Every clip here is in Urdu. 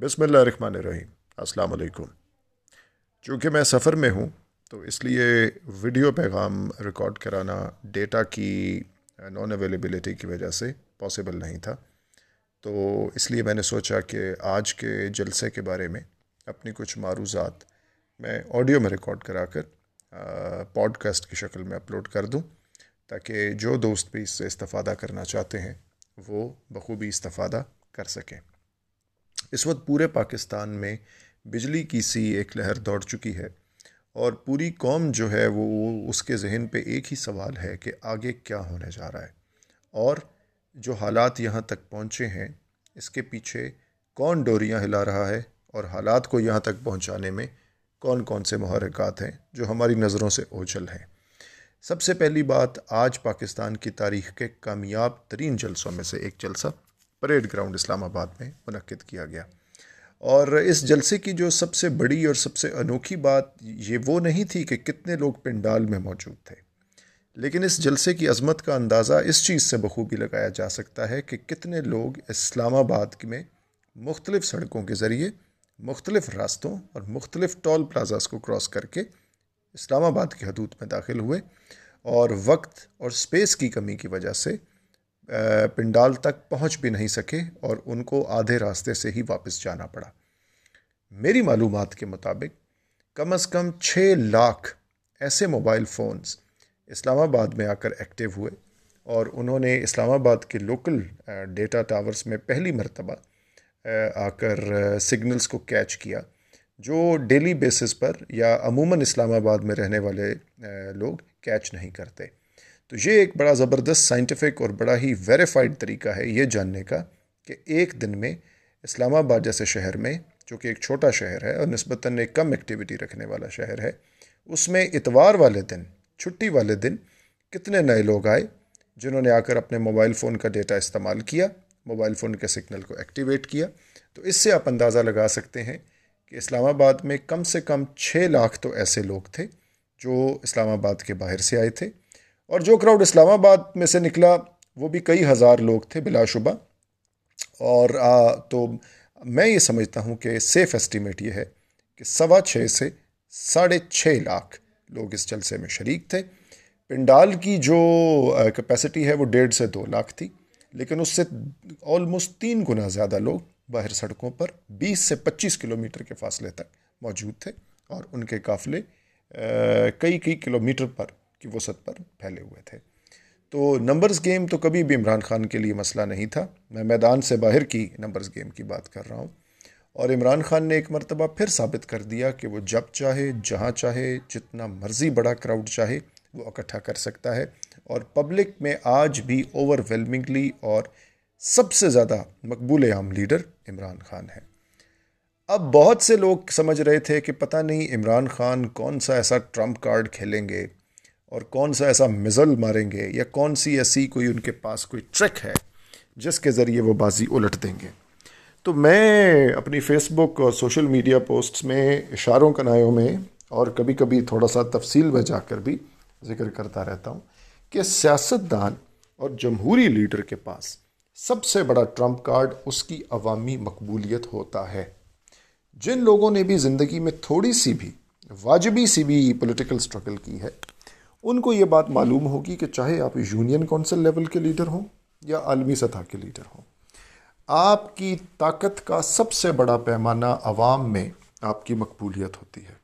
بسم اللہ الرحمن الرحیم۔ السلام علیکم۔ چونکہ میں سفر میں ہوں، تو اس لیے ویڈیو پیغام ریکارڈ کرانا، ڈیٹا کی نان اویلیبلٹی کی وجہ سے پاسبل نہیں تھا۔ تو اس لیے میں نے سوچا کہ آج کے جلسے کے بارے میں اپنی کچھ معروضات میں آڈیو میں ریکارڈ کرا کر پوڈ کاسٹ کی شکل میں اپلوڈ کر دوں، تاکہ جو دوست بھی اس سے استفادہ کرنا چاہتے ہیں، وہ بخوبی استفادہ کر سکیں۔ اس وقت پورے پاکستان میں بجلی کی سی ایک لہر دوڑ چکی ہے اور پوری قوم جو ہے وہ اس کے ذہن پہ ایک ہی سوال ہے کہ آگے کیا ہونے جا رہا ہے۔ اور جو حالات یہاں تک پہنچے ہیں، اس کے پیچھے کون ڈوریاں ہلا رہا ہے اور حالات کو یہاں تک پہنچانے میں کون کون سے محرکات ہیں جو ہماری نظروں سے اوچل ہیں۔ سب سے پہلی بات، آج پاکستان کی تاریخ کے کامیاب ترین جلسوں میں سے ایک جلسہ۔ پریڈ گراؤنڈ اسلام آباد میں منعقد کیا گیا۔ اور اس جلسے کی جو سب سے بڑی اور سب سے انوکھی بات یہ وہ نہیں تھی کہ کتنے لوگ پنڈال میں موجود تھے۔ لیکن اس جلسے کی عظمت کا اندازہ اس چیز سے بخوبی لگایا جا سکتا ہے کہ کتنے لوگ اسلام آباد میں مختلف سڑکوں کے ذریعے مختلف راستوں اور مختلف ٹول پلازاز کو کراس کر کے اسلام آباد کی حدود میں داخل ہوئے اور وقت اور سپیس کی کمی کی وجہ سے پنڈال تک پہنچ بھی نہیں سکے اور ان کو آدھے راستے سے ہی واپس جانا پڑا۔ میری معلومات کے مطابق، کم از کم چھ لاکھ ایسے موبائل فونز اسلام آباد میں آ کر ایکٹیو ہوئے اور انہوں نے اسلام آباد کے لوکل ڈیٹا ٹاورز میں پہلی مرتبہ، آ کر سگنلز کو کیچ کیا، جو ڈیلی بیسس پر یا عموماً اسلام آباد میں رہنے والے لوگ کیچ نہیں کرتے۔ تو یہ ایک بڑا زبردست سائنٹیفک اور بڑا ہی ویریفائڈ طریقہ ہے یہ جاننے کا کہ ایک دن میں اسلام آباد جیسے شہر میں، جو کہ ایک چھوٹا شہر ہے اور نسبتاً ایک کم ایکٹیویٹی رکھنے والا شہر ہے، اس میں اتوار والے دن، چھٹی والے دن کتنے نئے لوگ آئے جنہوں نے آ کر اپنے موبائل فون کا ڈیٹا استعمال کیا موبائل فون کے سگنل کو ایکٹیویٹ کیا۔ تو اس سے آپ اندازہ لگا سکتے ہیں کہ اسلام آباد میں کم سے کم چھ لاکھ تو ایسے لوگ تھے جو اسلام آباد کے باہر سے آئے تھے۔ اور جو کراؤڈ اسلام آباد میں سے نکلا، وہ بھی کئی ہزار لوگ تھے بلا شبہ۔ اور تو میں یہ سمجھتا ہوں کہ سیف اسٹیمیٹ یہ ہے کہ سوا چھ سے ساڑھے چھ لاکھ لوگ اس جلسے میں شریک تھے۔ پنڈال کی جو کیپیسٹی ہے وہ ڈیڑھ سے دو لاکھ تھی، لیکن اس سے آلموسٹ تین گنا زیادہ لوگ باہر سڑکوں پر بیس سے پچیس کلومیٹر کے فاصلے تک موجود تھے۔ اور ان کے قافلے کئی کئی کلومیٹر پر، کی وسعت پر پھیلے ہوئے تھے۔ تو نمبرز گیم تو کبھی بھی عمران خان کے لیے مسئلہ نہیں تھا۔ میں میدان سے باہر کی نمبرز گیم کی بات کر رہا ہوں۔ اور عمران خان نے ایک مرتبہ پھر ثابت کر دیا کہ وہ جب چاہے، جہاں چاہے، جتنا مرضی بڑا کراؤڈ چاہے، وہ اکٹھا کر سکتا ہے۔ اور پبلک میں آج بھی اوور ویلمنگلی اور سب سے زیادہ مقبول عام لیڈر عمران خان ہے۔ اب بہت سے لوگ سمجھ رہے تھے کہ پتہ نہیں عمران خان کون سا ایسا ٹرمپ کارڈ کھیلیں گے۔ اور کون سا ایسا مزل ماریں گے یا کون سی ایسی کوئی ان کے پاس کوئی ٹرک ہے جس کے ذریعے وہ بازی الٹ دیں گے؟ تو میں اپنی فیس بک اور سوشل میڈیا پوسٹس میں اشاروں کنایوں میں اور کبھی کبھی تھوڑا سا تفصیل میں جا کر بھی ذکر کرتا رہتا ہوں کہ سیاست دان اور جمہوری لیڈر کے پاس سب سے بڑا ٹرمپ کارڈ اس کی عوامی مقبولیت ہوتا ہے۔ جن لوگوں نے بھی زندگی میں تھوڑی سی بھی واجبی سی بھی پولیٹیکل سٹرگل کی ہے ان کو یہ بات معلوم ہوگی کہ چاہے آپ یونین کونسل لیول کے لیڈر ہوں یا عالمی سطح کے لیڈر ہوں، آپ کی طاقت کا سب سے بڑا پیمانہ عوام میں آپ کی مقبولیت ہوتی ہے۔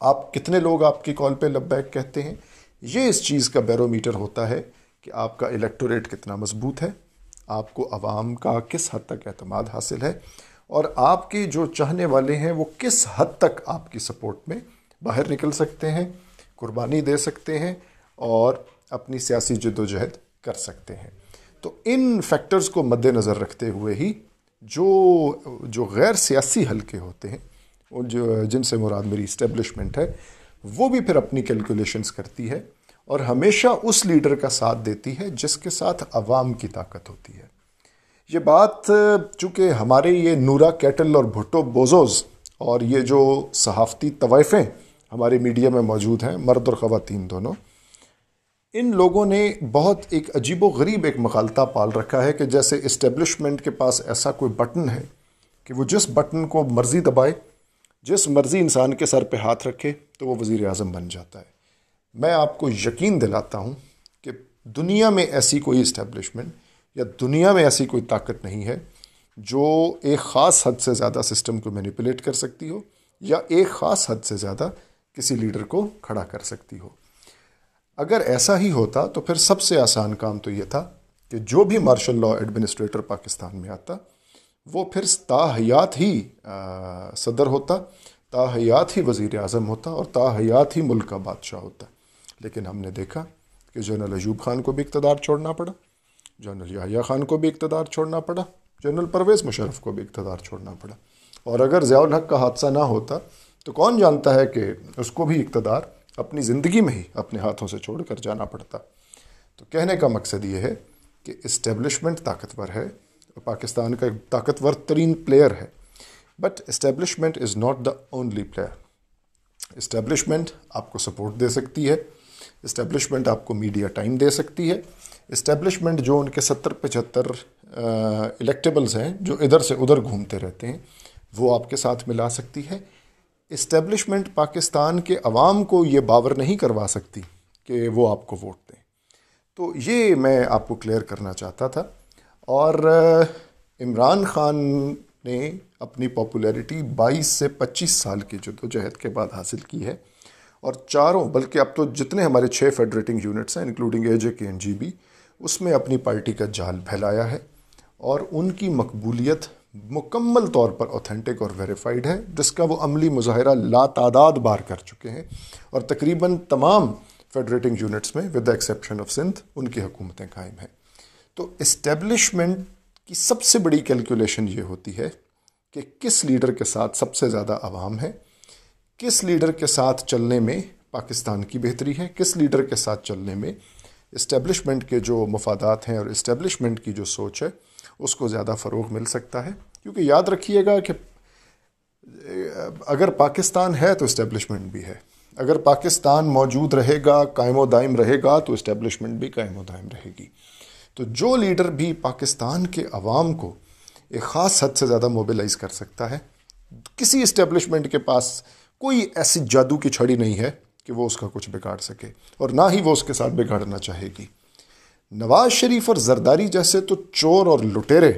آپ کتنے لوگ آپ کی کال پہ لبیک کہتے ہیں؟ یہ اس چیز کا بیرو میٹر ہوتا ہے کہ آپ کا الیکٹوریٹ کتنا مضبوط ہے، آپ کو عوام کا کس حد تک اعتماد حاصل ہے، اور آپ کے جو چاہنے والے ہیں وہ کس حد تک آپ کی سپورٹ میں باہر نکل سکتے ہیں۔ قربانی دے سکتے ہیں اور اپنی سیاسی جد و جہد کر سکتے ہیں۔ تو ان فیکٹرز کو مد نظر رکھتے ہوئے ہی جو جو غیر سیاسی حلقے ہوتے ہیں جو، جن سے مراد میری اسٹیبلشمنٹ ہے، وہ بھی پھر اپنی کیلکولیشنز کرتی ہے اور ہمیشہ اس لیڈر کا ساتھ دیتی ہے جس کے ساتھ عوام کی طاقت ہوتی ہے۔ یہ بات، چونکہ ہمارے یہ نورا کیٹل اور بھٹو بوزوز اور یہ جو صحافتی طوائفیں ہمارے میڈیا میں موجود ہیں، مرد اور خواتین دونوں۔ ان لوگوں نے بہت ایک عجیب و غریب ایک مغالطہ پال رکھا ہے کہ جیسے اسٹیبلشمنٹ کے پاس ایسا کوئی بٹن ہے کہ وہ جس بٹن کو مرضی دبائے، جس مرضی انسان کے سر پہ ہاتھ رکھے تو وہ وزیر اعظم بن جاتا ہے۔ میں آپ کو یقین دلاتا ہوں کہ دنیا میں ایسی کوئی اسٹیبلشمنٹ یا دنیا میں ایسی کوئی طاقت نہیں ہے جو ایک خاص حد سے زیادہ سسٹم کو مینیپولیٹ کر سکتی ہو یا ایک خاص حد سے زیادہ کسی لیڈر کو کھڑا کر سکتی ہو۔ اگر ایسا ہی ہوتا تو پھر سب سے آسان کام تو یہ تھا کہ جو بھی مارشل لا ایڈمنسٹریٹر پاکستان میں آتا، وہ پھر تاحیات ہی صدر ہوتا، تاحیات ہی وزیر اعظم ہوتا اور تاحیات ہی ملک کا بادشاہ ہوتا۔ لیکن ہم نے دیکھا کہ جنرل ایوب خان کو بھی اقتدار چھوڑنا پڑا، جنرل یحییٰ خان کو بھی اقتدار چھوڑنا پڑا، جنرل پرویز مشرف کو بھی اقتدار چھوڑنا پڑا۔ اور اگر ضیاء الحق کا حادثہ نہ ہوتا تو کون جانتا ہے کہ اس کو بھی اقتدار اپنی زندگی میں ہی اپنے ہاتھوں سے چھوڑ کر جانا پڑتا؟ تو کہنے کا مقصد یہ ہے کہ اسٹیبلشمنٹ طاقتور ہے، پاکستان کا ایک طاقتور ترین پلیئر ہے۔ But establishment is not the only player establishment آپ کو سپورٹ دے سکتی ہے۔ اسٹیبلشمنٹ آپ کو میڈیا ٹائم دے سکتی ہے۔ اسٹیبلشمنٹ جو ان کے ستر پچہتر الیکٹیبلز ہیں جو ادھر سے ادھر گھومتے رہتے ہیں، وہ آپ کے ساتھ ملا سکتی ہے۔ اسٹیبلشمنٹ پاکستان کے عوام کو یہ باور نہیں کروا سکتی کہ وہ آپ کو ووٹ دیں۔ تو یہ میں آپ کو کلیئر کرنا چاہتا تھا۔ اور عمران خان نے اپنی پاپولیرٹی بائیس سے پچیس سال کی جدوجہد کے بعد حاصل کی ہے۔ اور چاروں، بلکہ اب تو جتنے ہمارے چھ فیڈریٹنگ یونٹس ہیں، including A J K and G be, اس میں اپنی پارٹی کا جال پھیلایا ہے۔ اور ان کی مقبولیت مکمل طور پر اوتھینٹک اور ویریفائڈ ہے، جس کا وہ عملی مظاہرہ لا تعداد بار کر چکے ہیں اور تقریباً تمام فیڈریٹنگ یونٹس میں with the exception of Sindh ان کی حکومتیں قائم ہیں۔ تو اسٹیبلشمنٹ کی سب سے بڑی کیلکولیشن یہ ہوتی ہے کہ کس لیڈر کے ساتھ سب سے زیادہ عوام ہے، کس لیڈر کے ساتھ چلنے میں پاکستان کی بہتری ہے، کس لیڈر کے ساتھ چلنے میں اسٹیبلشمنٹ کے جو مفادات ہیں اور اسٹیبلشمنٹ کی جو سوچ ہے اس کو زیادہ فروغ مل سکتا ہے۔ کیونکہ یاد رکھیے گا کہ، اگر پاکستان ہے تو اسٹیبلشمنٹ بھی ہے۔ اگر پاکستان موجود رہے گا، قائم و دائم رہے گا، تو اسٹیبلشمنٹ بھی قائم و دائم رہے گی۔ تو جو لیڈر بھی پاکستان کے عوام کو ایک خاص حد سے زیادہ موبلائز کر سکتا ہے، کسی اسٹیبلشمنٹ کے پاس کوئی ایسی جادو کی چھڑی نہیں ہے کہ وہ اس کا کچھ بگاڑ سکے، اور نہ ہی وہ اس کے ساتھ بگاڑنا چاہے گی۔ نواز شریف اور زرداری جیسے تو چور اور لٹیرے،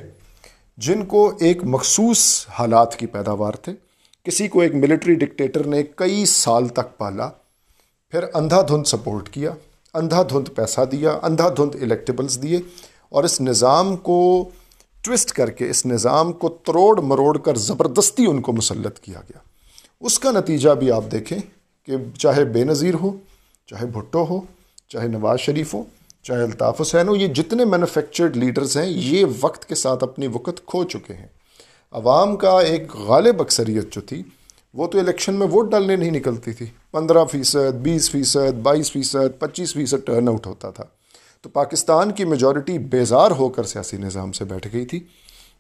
جن کو ایک مخصوص حالات کی پیداوار تھے۔ کسی کو ایک ملٹری ڈکٹیٹر نے کئی سال تک پالا، پھر اندھا دھند سپورٹ کیا، اندھا دھند پیسہ دیا، اندھا دھند الیکٹیبلز دیے اور اس نظام کو ٹوسٹ کر کے، اس نظام کو تروڑ مروڑ کر زبردستی ان کو مسلط کیا گیا۔ اس کا نتیجہ بھی آپ دیکھیں کہ چاہے بے نظیر ہو، چاہے بھٹو ہو، چاہے نواز شریف ہو چاہے الطاف حسین ہو، یہ جتنے مینوفیکچرڈ لیڈرز ہیں، یہ وقت کے ساتھ اپنی وقت کھو چکے ہیں۔ عوام کا ایک غالب اکثریت جو تھی، وہ تو الیکشن میں ووٹ ڈالنے نہیں نکلتی تھی۔ پندرہ فیصد، بیس فیصد، بائیس فیصد، پچیس فیصد ٹرن آؤٹ ہوتا تھا۔ تو پاکستان کی میجورٹی بیزار ہو کر سیاسی نظام سے بیٹھ گئی تھی،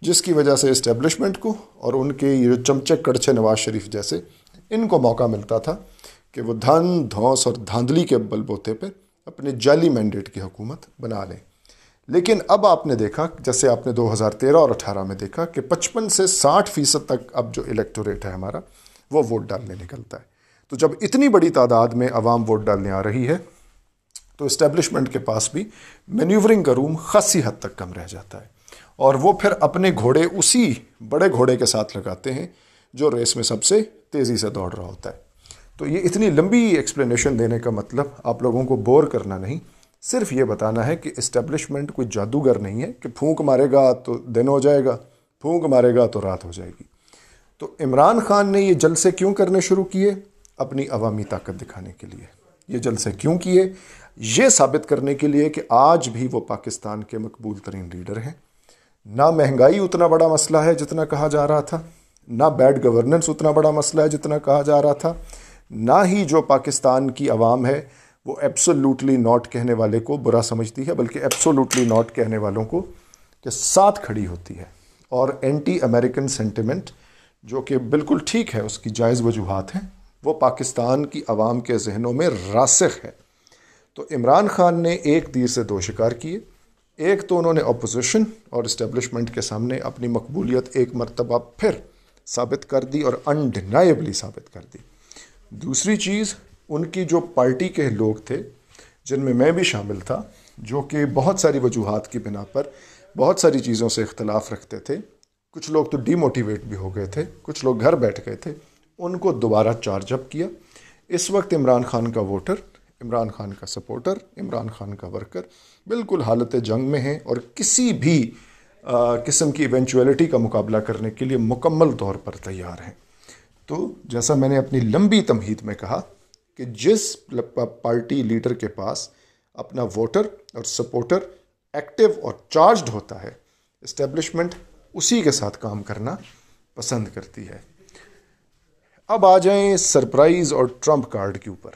جس کی وجہ سے اسٹیبلشمنٹ کو اور ان کے یہ جو چمچے کڑچے نواز شریف جیسے، ان کو موقع ملتا تھا کہ وہ دھن دھوس اور دھاندلی کے بل بوتے پہ اپنے جعلی مینڈیٹ کی حکومت بنا لیں۔ لیکن اب آپ نے دیکھا، جیسے آپ نے دو ہزار تیرہ اور اٹھارہ میں دیکھا کہ پچپن سے ساٹھ فیصد تک اب جو الیکٹوریٹ ہے ہمارا، وہ ووٹ ڈالنے نکلتا ہے۔ تو جب اتنی بڑی تعداد میں عوام ووٹ ڈالنے آ رہی ہے، تو اسٹیبلشمنٹ کے پاس بھی مینیورنگ کا روم خاصی حد تک کم رہ جاتا ہے۔ اور وہ پھر اپنے گھوڑے اسی بڑے گھوڑے کے ساتھ لگاتے ہیں جو ریس میں سب سے تیزی سے دوڑ رہا ہوتا ہے۔ تو یہ اتنی لمبی ایکسپلینیشن دینے کا مطلب آپ لوگوں کو بور کرنا نہیں، صرف یہ بتانا ہے کہ اسٹیبلشمنٹ کوئی جادوگر نہیں ہے کہ پھونک مارے گا تو دن ہو جائے گا، پھونک مارے گا تو رات ہو جائے گی۔ تو عمران خان نے یہ جلسے کیوں کرنے شروع کیے؟ اپنی عوامی طاقت دکھانے کے لیے۔ یہ جلسے کیوں کیے؟ یہ ثابت کرنے کے لیے کہ آج بھی وہ پاکستان کے مقبول ترین لیڈر ہیں۔ نہ مہنگائی اتنا بڑا مسئلہ ہے جتنا کہا جا رہا تھا، نہ بیڈ گورننس اتنا بڑا مسئلہ ہے جتنا کہا جا رہا تھا۔ نہ ہی جو پاکستان کی عوام ہے، وہ ایپسولوٹلی ناٹ کہنے والے کو برا سمجھتی ہے، بلکہ ایپسولوٹلی ناٹ کہنے والوں کو کے ساتھ کھڑی ہوتی ہے۔ اور اینٹی امریکن سینٹیمنٹ جو کہ بالکل ٹھیک ہے، اس کی جائز وجوہات ہیں، وہ پاکستان کی عوام کے ذہنوں میں راسخ ہے۔ تو عمران خان نے ایک تیر سے دو شکار کیے۔ ایک تو انہوں نے اپوزیشن اور اسٹیبلشمنٹ کے سامنے اپنی مقبولیت ایک مرتبہ پھر ثابت کر دی اور انڈینائبلی ثابت کر دی۔ دوسری چیز، ان کی جو پارٹی کے لوگ تھے، جن میں میں بھی شامل تھا، جو کہ بہت ساری وجوہات کی بنا پر بہت ساری چیزوں سے اختلاف رکھتے تھے۔ کچھ لوگ تو ڈی موٹیویٹ بھی ہو گئے تھے، کچھ لوگ گھر بیٹھ گئے تھے۔ ان کو دوبارہ چارج اپ کیا۔ اس وقت عمران خان کا ووٹر عمران خان کا سپورٹر عمران خان کا ورکر بالکل حالت جنگ میں ہیں اور کسی بھی قسم کی ایونچولیٹی کا مقابلہ کرنے کے لیے مکمل طور پر تیار ہیں۔ تو جیسا میں نے اپنی لمبی تمہید میں کہا کہ جس پارٹی لیڈر کے پاس اپنا ووٹر اور سپورٹر ایکٹیو اور چارجڈ ہوتا ہے، اسٹیبلشمنٹ اسی کے ساتھ کام کرنا پسند کرتی ہے۔ اب آ جائیں سرپرائز اور ٹرمپ کارڈ کے اوپر۔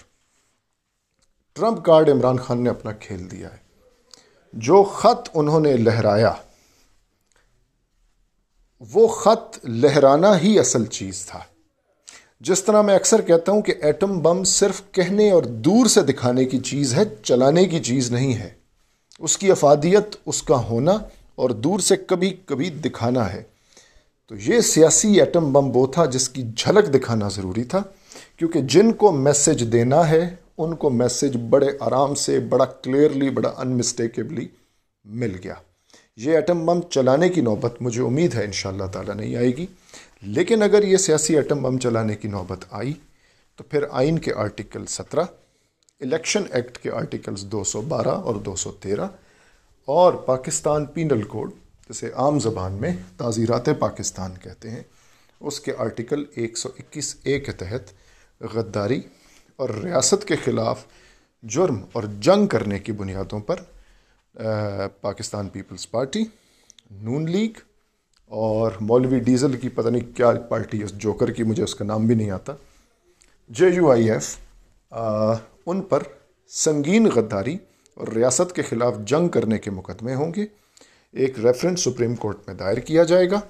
ٹرمپ کارڈ عمران خان نے اپنا کھیل دیا ہے۔ جو خط انہوں نے لہرایا، وہ خط لہرانا ہی اصل چیز تھا۔ جس طرح میں اکثر کہتا ہوں کہ ایٹم بم صرف کہنے اور دور سے دکھانے کی چیز ہے، چلانے کی چیز نہیں ہے۔ اس کی افادیت، اس کا ہونا اور دور سے کبھی کبھی دکھانا ہے۔ تو یہ سیاسی ایٹم بم وہ تھا جس کی جھلک دکھانا ضروری تھا، کیونکہ جن کو میسج دینا ہے، ان کو میسج بڑے آرام سے، بڑا کلیئرلی، بڑا انمسٹیکیبلی مل گیا۔ یہ ایٹم بم چلانے کی نوبت مجھے امید ہے ان شاء اللہ تعالیٰ نہیں آئے گی۔ لیکن اگر یہ سیاسی ایٹم بم چلانے کی نوبت آئی، تو پھر آئین کے آرٹیکل سترہ، الیکشن ایکٹ کے آرٹیکلز دو سو بارہ اور دو سو تیرہ، اور پاکستان پینل کوڈ، جسے عام زبان میں تعزیرات پاکستان کہتے ہیں، اس کے آرٹیکل ایک سو اکیس اے کے تحت غداری اور ریاست کے خلاف جرم اور جنگ کرنے کی بنیادوں پر پاکستان پیپلز پارٹی، نون لیگ اور مولوی ڈیزل کی پتہ نہیں کیا پارٹی اس جوکر کی، مجھے اس کا نام بھی نہیں آتا۔ جے یو آئی ایف ان پر سنگین غداری اور ریاست کے خلاف جنگ کرنے کے مقدمے ہوں گے۔ ایک ریفرنس سپریم کورٹ میں دائر کیا جائے گا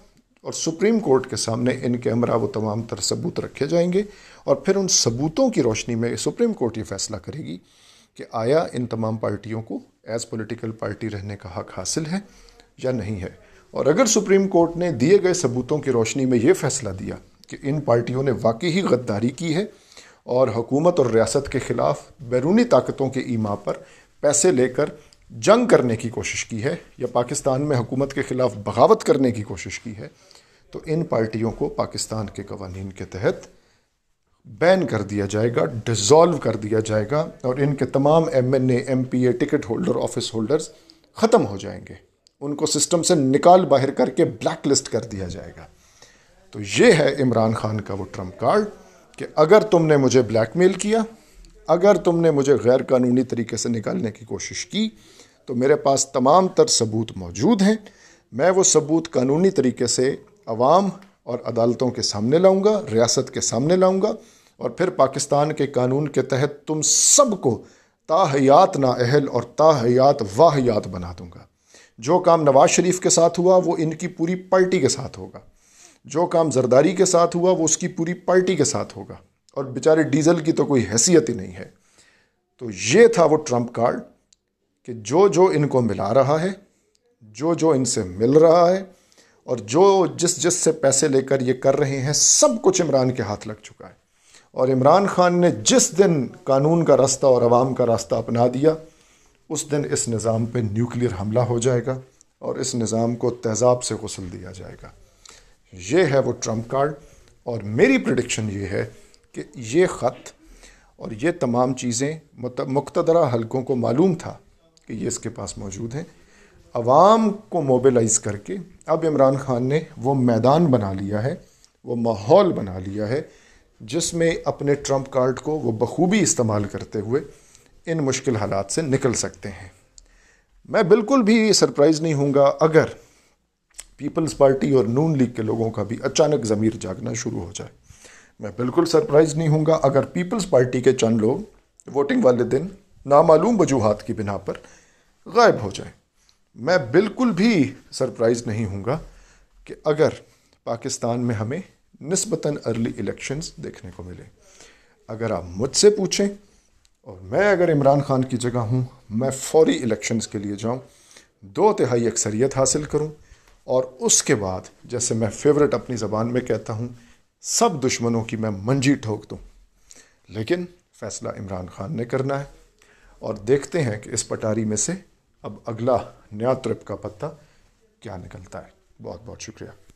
اور سپریم کورٹ کے سامنے ان کے ہمراہ وہ تمام تر ثبوت رکھے جائیں گے اور پھر ان ثبوتوں کی روشنی میں سپریم کورٹ یہ فیصلہ کرے گی کہ آیا ان تمام پارٹیوں کو ایز پولیٹیکل پارٹی رہنے کا حق حاصل ہے یا نہیں ہے۔ اور اگر سپریم کورٹ نے دیے گئے ثبوتوں کی روشنی میں یہ فیصلہ دیا کہ ان پارٹیوں نے واقعی ہی غداری کی ہے اور حکومت اور ریاست کے خلاف بیرونی طاقتوں کے ایما پر پیسے لے کر جنگ کرنے کی کوشش کی ہے یا پاکستان میں حکومت کے خلاف بغاوت کرنے کی کوشش کی ہے، تو ان پارٹیوں کو پاکستان کے قوانین کے تحت بین کر دیا جائے گا ڈیزالو کر دیا جائے گا اور ان کے تمام M N A M P A ticket holder office holders ختم ہو جائیں گے۔ ان کو سسٹم سے نکال باہر کر کے بلیک لسٹ کر دیا جائے گا۔ تو یہ ہے عمران خان کا وہ ٹرمپ کارڈ کہ اگر تم نے مجھے بلیک میل کیا، اگر تم نے مجھے غیر قانونی طریقے سے نکالنے کی کوشش کی، تو میرے پاس تمام تر ثبوت موجود ہیں۔ میں وہ ثبوت قانونی طریقے سے عوام اور عدالتوں کے سامنے لاؤں گا، ریاست کے سامنے لاؤں گا اور پھر پاکستان کے قانون کے تحت تم سب کو تاحیات نااہل اور تاحیات واحیات بنا دوں گا۔ جو کام نواز شریف کے ساتھ ہوا، وہ ان کی پوری پارٹی کے ساتھ ہوگا۔ جو کام زرداری کے ساتھ ہوا، وہ اس کی پوری پارٹی کے ساتھ ہوگا۔ اور بیچارے ڈیزل کی تو کوئی حیثیت ہی نہیں ہے۔ تو یہ تھا وہ ٹرمپ کارڈ کہ جو جو ان کو ملا رہا ہے، جو جو ان سے مل رہا ہے، اور جو جس جس سے پیسے لے کر یہ کر رہے ہیں، سب کچھ عمران کے ہاتھ لگ چکا ہے۔ اور عمران خان نے جس دن قانون کا راستہ اور عوام کا راستہ اپنا دیا اس دن اس نظام پہ نیوکلیر حملہ ہو جائے گا اور اس نظام کو تیزاب سے غسل دیا جائے گا۔ یہ ہے وہ ٹرمپ کارڈ اور میری پرڈکشن یہ ہے کہ یہ خط اور یہ تمام چیزیں مقتدرہ حلقوں کو معلوم تھا کہ یہ اس کے پاس موجود ہیں۔ عوام کو موبلائز کر کے اب عمران خان نے وہ میدان بنا لیا ہے، وہ ماحول بنا لیا ہے جس میں اپنے ٹرمپ کارڈ کو وہ بخوبی استعمال کرتے ہوئے ان مشکل حالات سے نکل سکتے ہیں۔ میں بالکل بھی سرپرائز نہیں ہوں گا اگر پیپلز پارٹی اور نون لیگ کے لوگوں کا بھی اچانک ضمیر جاگنا شروع ہو جائے۔ میں بالکل سرپرائز نہیں ہوں گا اگر پیپلز پارٹی کے چند لوگ ووٹنگ والے دن نامعلوم وجوہات کی بنا پر غائب ہو جائیں۔ میں بالکل بھی سرپرائز نہیں ہوں گا کہ اگر پاکستان میں ہمیں نسبتاً ارلی الیکشنز دیکھنے کو ملے۔ اگر آپ مجھ سے پوچھیں اور میں اگر عمران خان کی جگہ ہوں، میں فوری الیکشنز کے لیے جاؤں، دو تہائی اکثریت حاصل کروں اور اس کے بعد جیسے میں فیورٹ اپنی زبان میں کہتا ہوں، سب دشمنوں کی میں منجی ٹھوک دوں۔ لیکن فیصلہ عمران خان نے کرنا ہے اور دیکھتے ہیں کہ اس پٹاری میں سے اب اگلا نیا ٹرپ کا پتہ کیا نکلتا ہے۔ بہت بہت شکریہ۔